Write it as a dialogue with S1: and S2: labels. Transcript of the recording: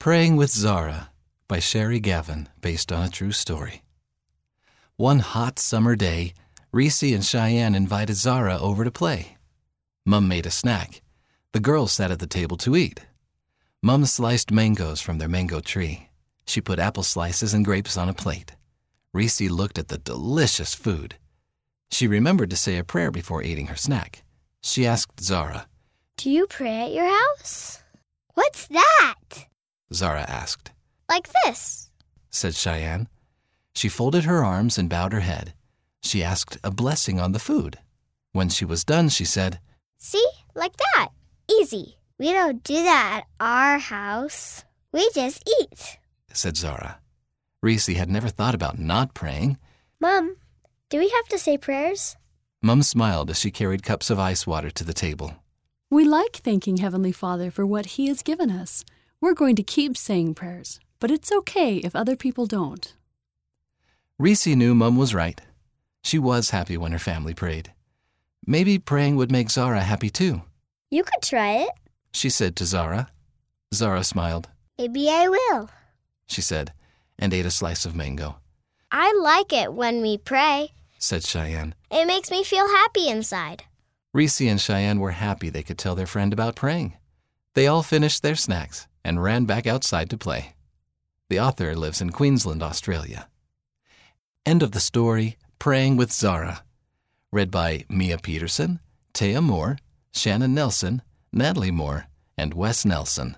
S1: Praying with Zara by Sherry Gavin, based on a true story. One hot summer day, Reese and Cheyenne invited Zara over to play. Mum made a snack. The girls sat at the table to eat. Mum sliced mangoes from their mango tree. She put apple slices and grapes on a plate. Reese looked at the delicious food. She remembered to say a prayer before eating her snack. She asked Zara,
S2: Do you pray at your house? What's that?
S1: Zara asked.
S2: Like this.
S1: said Cheyenne. She folded her arms and bowed her head. She asked a blessing on the food. When she was done, she said,
S2: See? Like that. Easy. We don't do that at our house. We just eat.
S1: said Zara. Reese had never thought about not praying.
S2: Mom, do we have to say prayers?
S1: Mum smiled as she carried cups of ice water to the table.
S3: We like thanking Heavenly Father for what He has given us. We're going to keep saying prayers, but it's okay if other people don't.
S1: Reese knew Mum was right. She was happy when her family prayed. Maybe praying would make Zara happy too,
S2: You could try it.
S1: she said to Zara. Zara smiled,
S2: Maybe I will.
S1: she said, and ate a slice of mango,
S2: I like it when we pray.
S1: said Cheyenne.
S2: It makes me feel happy inside.
S1: Reese and Cheyenne were happy they could tell their friend about praying. They all finished their snacks and ran back outside to play. The author lives in Queensland, Australia. End of the story Praying with Zara. Read by Mia Peterson, Taya Moore, Shannon Nelson, Natalie Moore, and Wes Nelson.